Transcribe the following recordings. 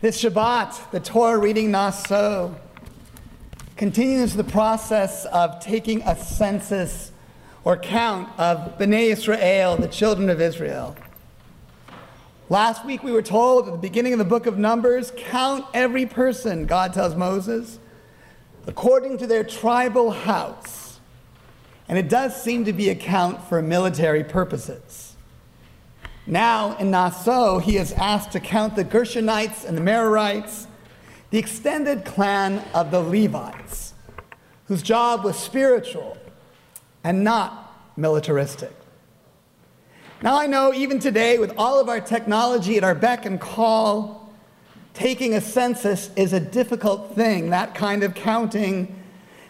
This Shabbat, the Torah reading Naso, continues the process of taking a census or count of Bnei Israel, the children of Israel. Last week we were told at the beginning of the book of Numbers, count every person, God tells Moses, according to their tribal house. And it does seem to be a count for military purposes. Now in Naso, he is asked to count the Gershonites and the Merarites, the extended clan of the Levites, whose job was spiritual and not militaristic. Now, I know even today, with all of our technology at our beck and call, taking a census is a difficult thing, that kind of counting,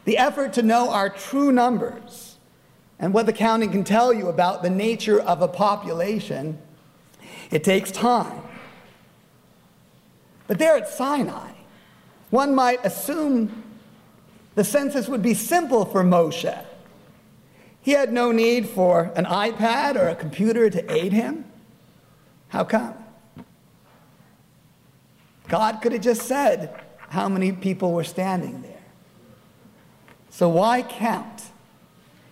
the effort to know our true numbers and what the counting can tell you about the nature of a population, it takes time. But there at Sinai, one might assume the census would be simple for Moshe. He had no need for an iPad or a computer to aid him. How come? God could have just said how many people were standing there. So why count?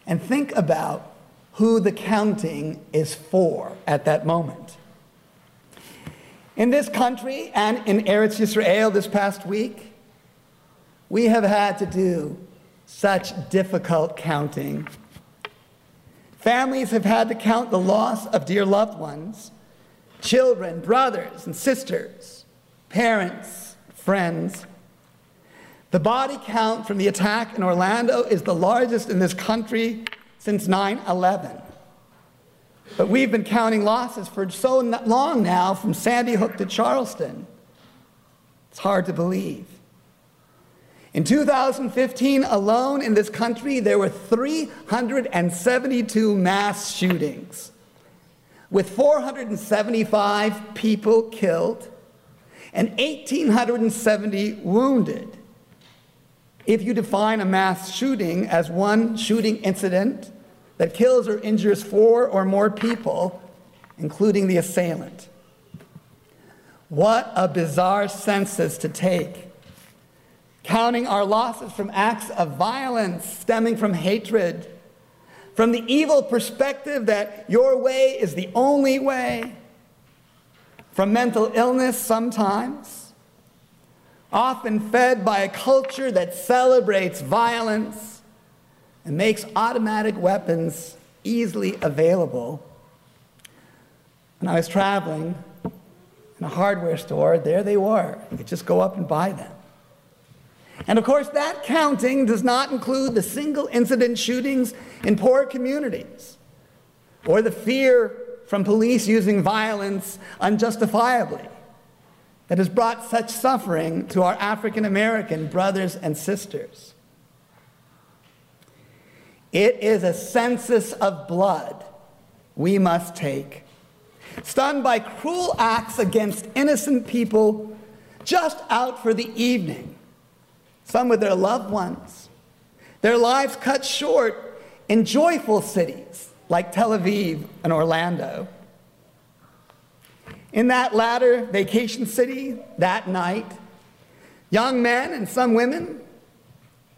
And think about who the counting is for at that moment. In this country and in Eretz Yisrael this past week, we have had to do such difficult counting Families have had to count the loss of dear loved ones, children, brothers and sisters, parents, friends. The body count from the attack in Orlando is the largest in this country since 9 11. But we've been counting losses for so long now from Sandy Hook to Charleston. It's hard to believe. In 2015 alone in this country, there were 372 mass shootings, with 475 people killed and 1,870 wounded. If you define a mass shooting as one shooting incident that kills or injures four or more people, including the assailant. What a bizarre census to take counting our losses from acts of violence stemming from hatred, from the evil perspective that your way is the only way, from mental illness sometimes, often fed by a culture that celebrates violence and makes automatic weapons easily available. When I was traveling in a hardware store, there they were. You could just go up and buy them. And of course, that counting does not include the single incident shootings in poor communities or the fear from police using violence unjustifiably that has brought such suffering to our African American brothers and sisters. It is a census of blood we must take. Stunned by cruel acts against innocent people just out for the evening some with their loved ones, their lives cut short in joyful cities like Tel Aviv and Orlando. In that latter vacation city that night, young men and some women,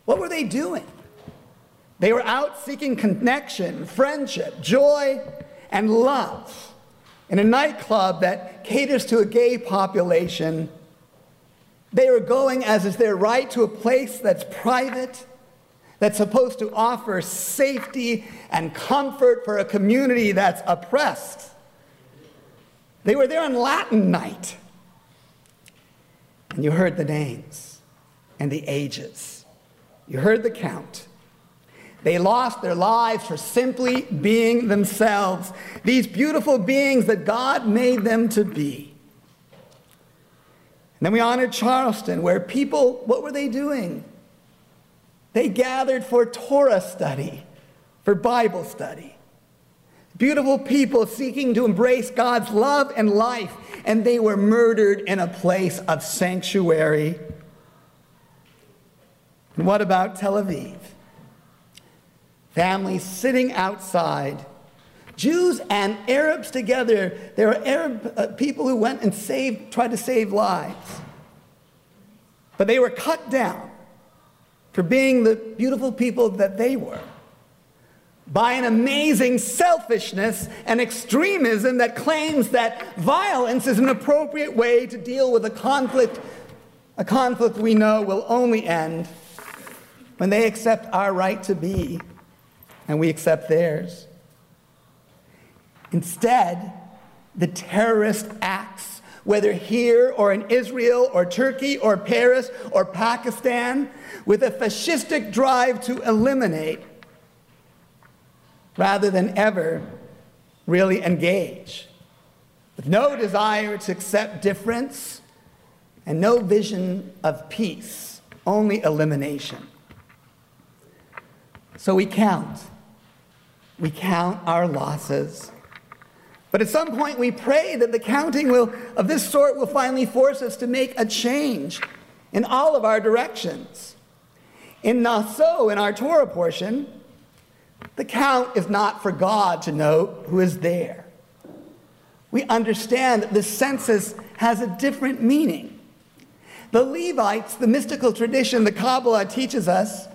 what were they doing? They were out seeking connection, friendship, joy, and love in a nightclub that caters to a gay population they are going, as is their right, to a place that's private, that's supposed to offer safety and comfort for a community that's oppressed. They were there on Latin night. And you heard the names and the ages. You heard the count. They lost their lives for simply being themselves, these beautiful beings that God made them to be. And then we honored Charleston, where people, what were they doing? They gathered for Torah study, for Bible study. Beautiful people seeking to embrace God's love and life, and they were murdered in a place of sanctuary. And what about Tel Aviv? Families sitting outside, Jews and Arabs together. There are Arab uh, people who went and saved, tried to save lives. But they were cut down for being the beautiful people that they were by an amazing selfishness and extremism that claims that violence is an appropriate way to deal with a conflict, a conflict we know will only end when they accept our right to be and we accept theirs. Instead, the terrorist acts, whether here or in Israel or Turkey or Paris or Pakistan, with a fascistic drive to eliminate rather than ever really engage, with no desire to accept difference and no vision of peace, only elimination. So we count. We count our losses. But at some point, we pray that the counting will, of this sort will finally force us to make a change in all of our directions. In Naso, in our Torah portion, the count is not for God to know who is there. We understand that the census has a different meaning. The Levites, the mystical tradition the Kabbalah teaches us,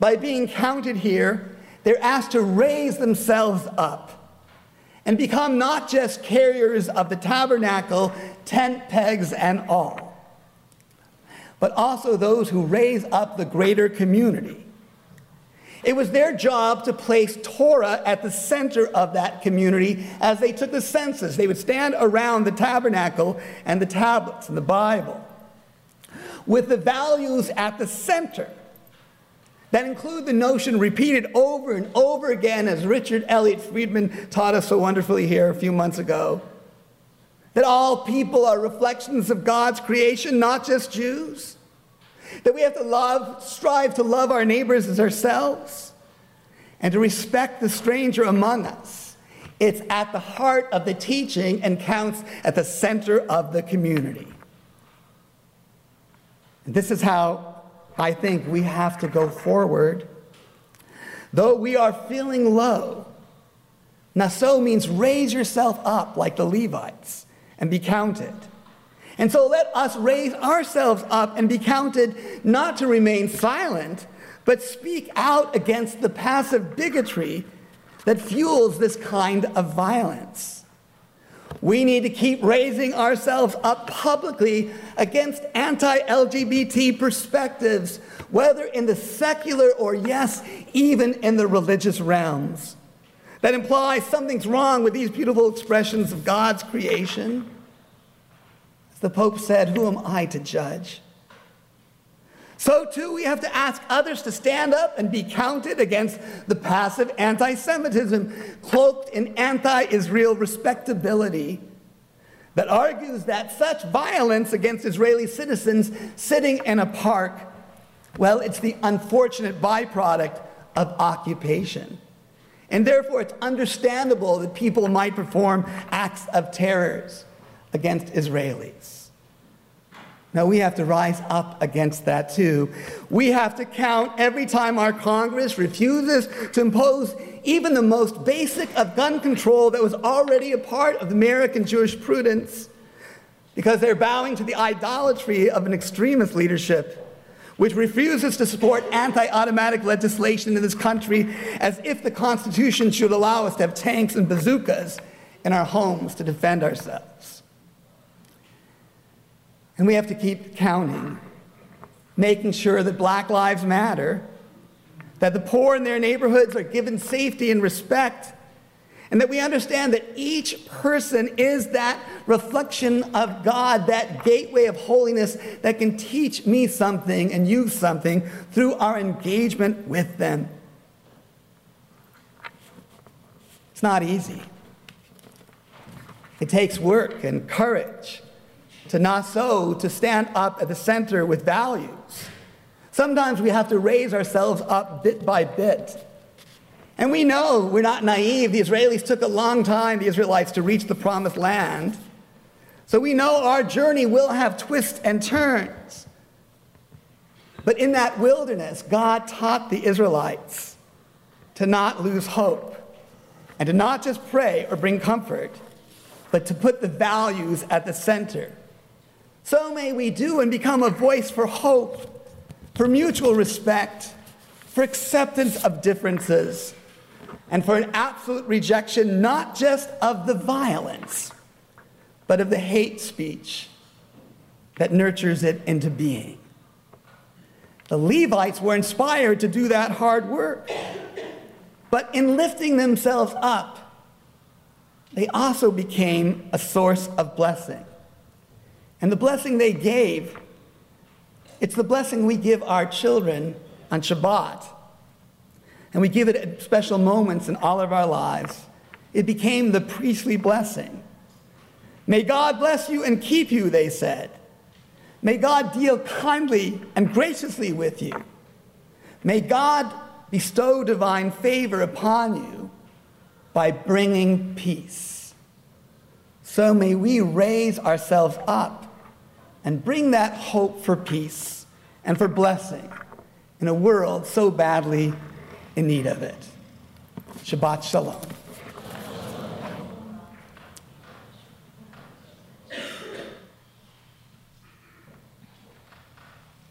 by being counted here, they're asked to raise themselves up and become not just carriers of the tabernacle, tent pegs, and all, but also those who raise up the greater community it was their job to place Torah at the center of that community as they took the census. They would stand around the tabernacle and the tablets and the Bible with the values at the center that include the notion repeated over and over again, as Richard Elliott Friedman taught us so wonderfully here a few months ago, that all people are reflections of God's creation, not just Jews that we have to love, strive to love our neighbors as ourselves, and to respect the stranger among us. It's at the heart of the teaching and counts at the center of the community. And this is how I think we have to go forward. Though we are feeling low, Naso means raise yourself up like the Levites and be counted. And so let us raise ourselves up and be counted not to remain silent, but speak out against the passive bigotry that fuels this kind of violence. We need to keep raising ourselves up publicly against anti LGBT perspectives, whether in the secular or, yes, even in the religious realms, that imply something's wrong with these beautiful expressions of God's creation the Pope said, Who am I to judge? So, too, we have to ask others to stand up and be counted against the passive anti Semitism cloaked in anti Israel respectability that argues that such violence against Israeli citizens sitting in a park, well, it's the unfortunate byproduct of occupation. And therefore, it's understandable that people might perform acts of terrors against Israelis. Now, we have to rise up against that too. We have to count every time our Congress refuses to impose even the most basic of gun control that was already a part of American jurisprudence because they're bowing to the idolatry of an extremist leadership which refuses to support anti automatic legislation in this country as if the Constitution should allow us to have tanks and bazookas in our homes to defend ourselves. And we have to keep counting, making sure that Black Lives Matter, that the poor in their neighborhoods are given safety and respect, and that we understand that each person is that reflection of God, that gateway of holiness that can teach me something and you something through our engagement with them. It's not easy. It takes work and courage to Naso, to stand up at the center with values. Sometimes we have to raise ourselves up bit by bit. And we know we're not naive. The Israelis took a long time, the Israelites, to reach the promised land. So we know our journey will have twists and turns. But in that wilderness, God taught the Israelites to not lose hope, and to not just pray or bring comfort, but to put the values at the center. So may we do and become a voice for hope, for mutual respect, for acceptance of differences, and for an absolute rejection not just of the violence, but of the hate speech that nurtures it into being. The Levites were inspired to do that hard work. But in lifting themselves up, they also became a source of blessing. And the blessing they gave, it's the blessing we give our children on Shabbat. And we give it at special moments in all of our lives. It became the priestly blessing. May God bless you and keep you, they said. May God deal kindly and graciously with you. May God bestow divine favor upon you by bringing peace. So may we raise ourselves up and bring that hope for peace and for blessing in a world so badly in need of it. Shabbat Shalom.